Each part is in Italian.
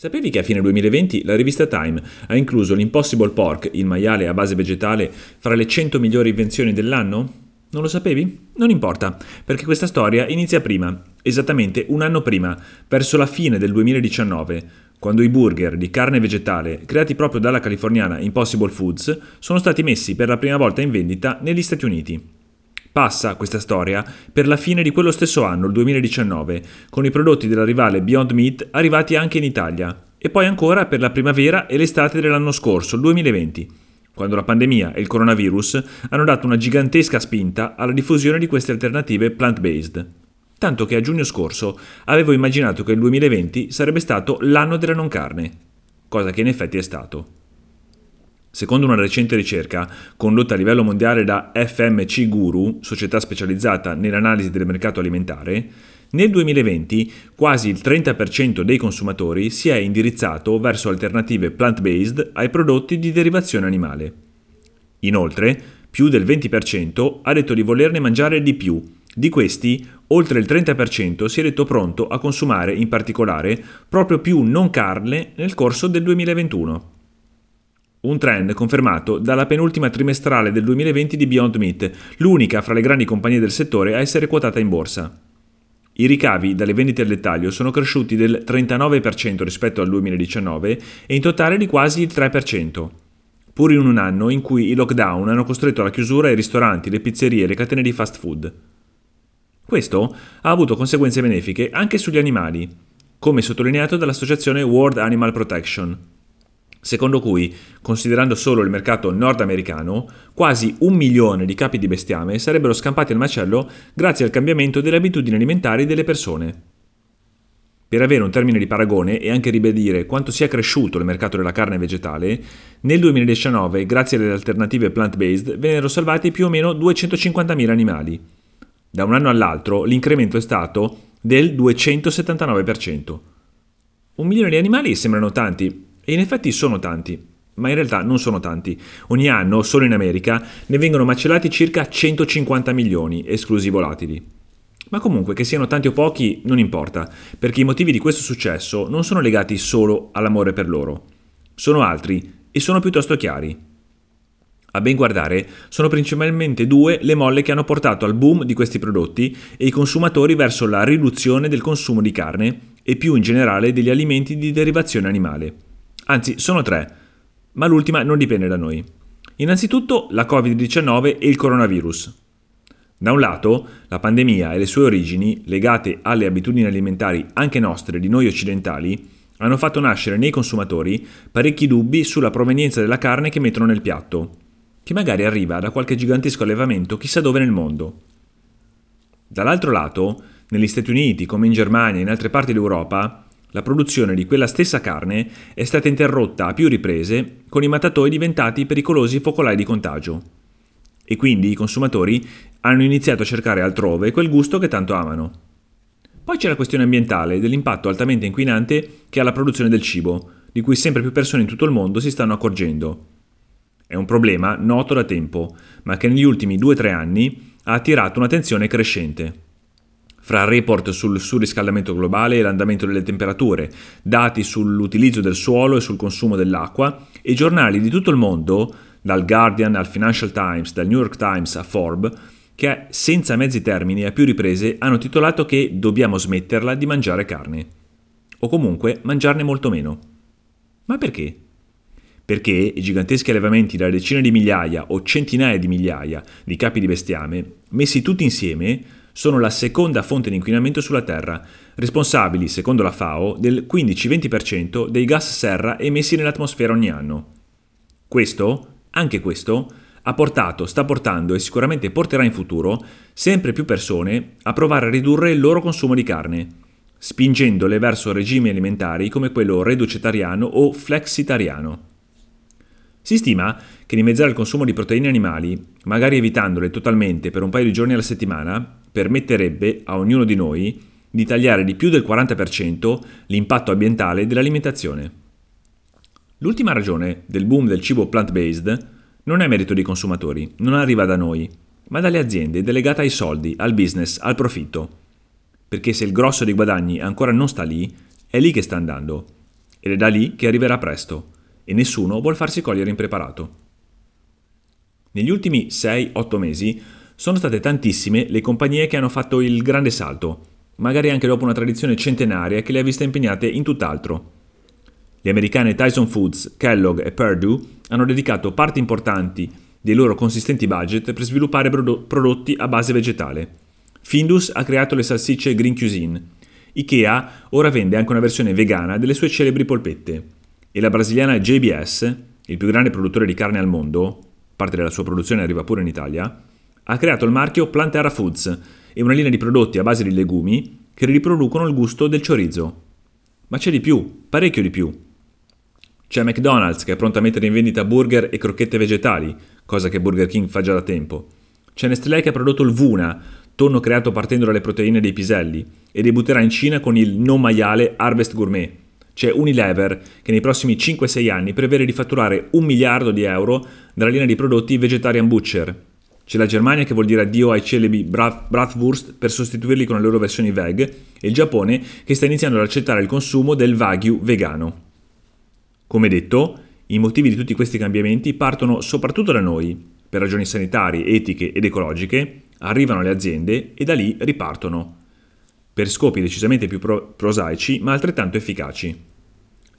Sapevi che a fine 2020 la rivista Time ha incluso l'Impossible Pork, il maiale a base vegetale, fra le 100 migliori invenzioni dell'anno? Non lo sapevi? Non importa, perché questa storia inizia prima, esattamente un anno prima, verso la fine del 2019, quando i burger di carne vegetale, creati proprio dalla californiana Impossible Foods, sono stati messi per la prima volta in vendita negli Stati Uniti. Passa questa storia per la fine di quello stesso anno, il 2019, con i prodotti della rivale Beyond Meat arrivati anche in Italia, e poi ancora per la primavera e l'estate dell'anno scorso, il 2020, quando la pandemia e il coronavirus hanno dato una gigantesca spinta alla diffusione di queste alternative plant-based. Tanto che a giugno scorso avevo immaginato che il 2020 sarebbe stato l'anno della non carne, cosa che in effetti è stato. Secondo una recente ricerca condotta a livello mondiale da FMC Guru, società specializzata nell'analisi del mercato alimentare, nel 2020 quasi il 30% dei consumatori si è indirizzato verso alternative plant-based ai prodotti di derivazione animale. Inoltre, più del 20% ha detto di volerne mangiare di più. Di questi, oltre il 30% si è detto pronto a consumare in particolare proprio più non carne nel corso del 2021. Un trend confermato dalla penultima trimestrale del 2020 di Beyond Meat, l'unica fra le grandi compagnie del settore a essere quotata in borsa. I ricavi dalle vendite al dettaglio sono cresciuti del 39% rispetto al 2019 e in totale di quasi il 3%, pur in un anno in cui i lockdown hanno costretto alla chiusura i ristoranti, le pizzerie e le catene di fast food. Questo ha avuto conseguenze benefiche anche sugli animali, come sottolineato dall'associazione World Animal Protection secondo cui, considerando solo il mercato nordamericano, quasi un milione di capi di bestiame sarebbero scampati al macello grazie al cambiamento delle abitudini alimentari delle persone. Per avere un termine di paragone e anche ribadire quanto sia cresciuto il mercato della carne vegetale, nel 2019, grazie alle alternative plant-based, vennero salvati più o meno 250.000 animali. Da un anno all'altro l'incremento è stato del 279%. Un milione di animali sembrano tanti, e in effetti sono tanti, ma in realtà non sono tanti. Ogni anno, solo in America, ne vengono macellati circa 150 milioni, esclusi volatili. Ma comunque, che siano tanti o pochi, non importa, perché i motivi di questo successo non sono legati solo all'amore per loro. Sono altri e sono piuttosto chiari. A ben guardare, sono principalmente due le molle che hanno portato al boom di questi prodotti e i consumatori verso la riduzione del consumo di carne e più in generale degli alimenti di derivazione animale. Anzi, sono tre, ma l'ultima non dipende da noi. Innanzitutto la Covid-19 e il coronavirus. Da un lato, la pandemia e le sue origini, legate alle abitudini alimentari anche nostre di noi occidentali, hanno fatto nascere nei consumatori parecchi dubbi sulla provenienza della carne che mettono nel piatto, che magari arriva da qualche gigantesco allevamento chissà dove nel mondo. Dall'altro lato, negli Stati Uniti, come in Germania e in altre parti d'Europa, la produzione di quella stessa carne è stata interrotta a più riprese con i mattatoi diventati pericolosi focolai di contagio. E quindi i consumatori hanno iniziato a cercare altrove quel gusto che tanto amano. Poi c'è la questione ambientale dell'impatto altamente inquinante che ha la produzione del cibo, di cui sempre più persone in tutto il mondo si stanno accorgendo. È un problema noto da tempo, ma che negli ultimi 2-3 anni ha attirato un'attenzione crescente fra report sul surriscaldamento globale e l'andamento delle temperature, dati sull'utilizzo del suolo e sul consumo dell'acqua e giornali di tutto il mondo, dal Guardian al Financial Times, dal New York Times a Forbes, che senza mezzi termini a più riprese hanno titolato che dobbiamo smetterla di mangiare carne. O comunque mangiarne molto meno. Ma perché? Perché i giganteschi allevamenti da decine di migliaia o centinaia di migliaia di capi di bestiame, messi tutti insieme, sono la seconda fonte di inquinamento sulla Terra, responsabili, secondo la FAO, del 15-20% dei gas serra emessi nell'atmosfera ogni anno. Questo, anche questo, ha portato, sta portando e sicuramente porterà in futuro sempre più persone a provare a ridurre il loro consumo di carne, spingendole verso regimi alimentari come quello reducetariano o flexitariano. Si stima che dimezzare il consumo di proteine animali, magari evitandole totalmente per un paio di giorni alla settimana, permetterebbe a ognuno di noi di tagliare di più del 40% l'impatto ambientale dell'alimentazione. L'ultima ragione del boom del cibo plant-based non è merito dei consumatori, non arriva da noi, ma dalle aziende delegate ai soldi, al business, al profitto. Perché se il grosso dei guadagni ancora non sta lì, è lì che sta andando. ed è da lì che arriverà presto e nessuno vuol farsi cogliere impreparato. Negli ultimi 6-8 mesi sono state tantissime le compagnie che hanno fatto il grande salto, magari anche dopo una tradizione centenaria che le ha viste impegnate in tutt'altro. Le americane Tyson Foods, Kellogg e Purdue hanno dedicato parti importanti dei loro consistenti budget per sviluppare prodotti a base vegetale. Findus ha creato le salsicce Green Cuisine. Ikea ora vende anche una versione vegana delle sue celebri polpette. E la brasiliana JBS, il più grande produttore di carne al mondo, parte della sua produzione arriva pure in Italia, ha creato il marchio Plantera Foods e una linea di prodotti a base di legumi che riproducono il gusto del chorizo. Ma c'è di più, parecchio di più. C'è McDonald's che è pronto a mettere in vendita burger e crocchette vegetali, cosa che Burger King fa già da tempo. C'è Nestlé che ha prodotto il Vuna, tonno creato partendo dalle proteine dei piselli, e debutterà in Cina con il non maiale Harvest Gourmet. C'è Unilever che nei prossimi 5-6 anni prevede di fatturare un miliardo di euro dalla linea di prodotti Vegetarian Butcher. C'è la Germania che vuol dire addio ai celebri Bratwurst per sostituirli con le loro versioni veg e il Giappone che sta iniziando ad accettare il consumo del Wagyu vegano. Come detto, i motivi di tutti questi cambiamenti partono soprattutto da noi, per ragioni sanitarie, etiche ed ecologiche, arrivano alle aziende e da lì ripartono, per scopi decisamente più pro- prosaici ma altrettanto efficaci.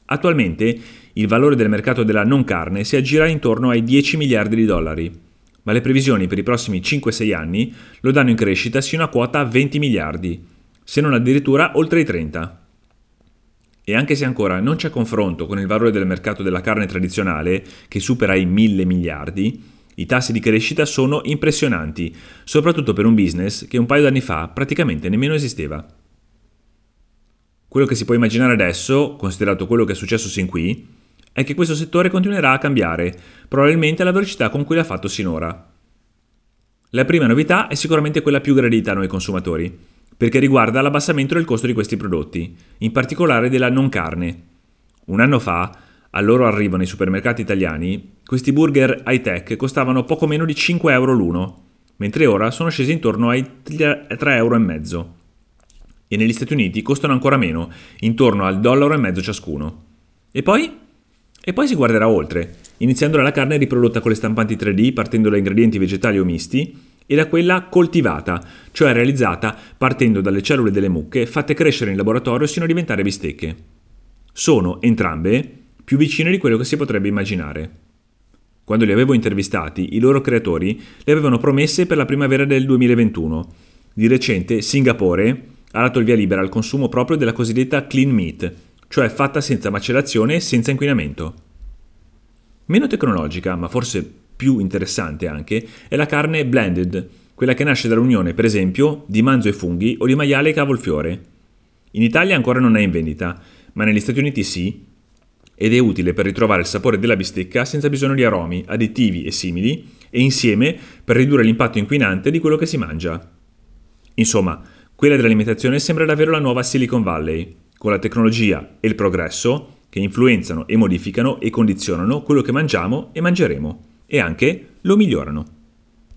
Attualmente il valore del mercato della non carne si aggira intorno ai 10 miliardi di dollari, ma le previsioni per i prossimi 5-6 anni lo danno in crescita sino a quota 20 miliardi, se non addirittura oltre i 30. E anche se ancora non c'è confronto con il valore del mercato della carne tradizionale, che supera i mille miliardi, i tassi di crescita sono impressionanti, soprattutto per un business che un paio d'anni fa praticamente nemmeno esisteva. Quello che si può immaginare adesso, considerato quello che è successo sin qui, è che questo settore continuerà a cambiare, probabilmente alla velocità con cui l'ha fatto sinora. La prima novità è sicuramente quella più gradita a noi consumatori, perché riguarda l'abbassamento del costo di questi prodotti, in particolare della non carne. Un anno fa, al loro arrivo nei supermercati italiani, questi burger high-tech costavano poco meno di 5 euro l'uno, mentre ora sono scesi intorno ai 3,5 euro. E negli Stati Uniti costano ancora meno, intorno al dollaro e mezzo ciascuno. E poi? E poi si guarderà oltre, iniziando dalla carne riprodotta con le stampanti 3D partendo da ingredienti vegetali o misti, e da quella coltivata, cioè realizzata partendo dalle cellule delle mucche fatte crescere in laboratorio sino a diventare bistecche. Sono entrambe più vicine di quello che si potrebbe immaginare. Quando li avevo intervistati, i loro creatori le avevano promesse per la primavera del 2021. Di recente Singapore ha dato il via libera al consumo proprio della cosiddetta clean meat, cioè fatta senza macellazione e senza inquinamento. Meno tecnologica, ma forse più interessante anche, è la carne blended, quella che nasce dall'unione, per esempio, di manzo e funghi o di maiale e cavolfiore. In Italia ancora non è in vendita, ma negli Stati Uniti sì, ed è utile per ritrovare il sapore della bistecca senza bisogno di aromi, additivi e simili, e insieme per ridurre l'impatto inquinante di quello che si mangia. Insomma, quella dell'alimentazione sembra davvero la nuova Silicon Valley, con la tecnologia e il progresso che influenzano e modificano e condizionano quello che mangiamo e mangeremo e anche lo migliorano.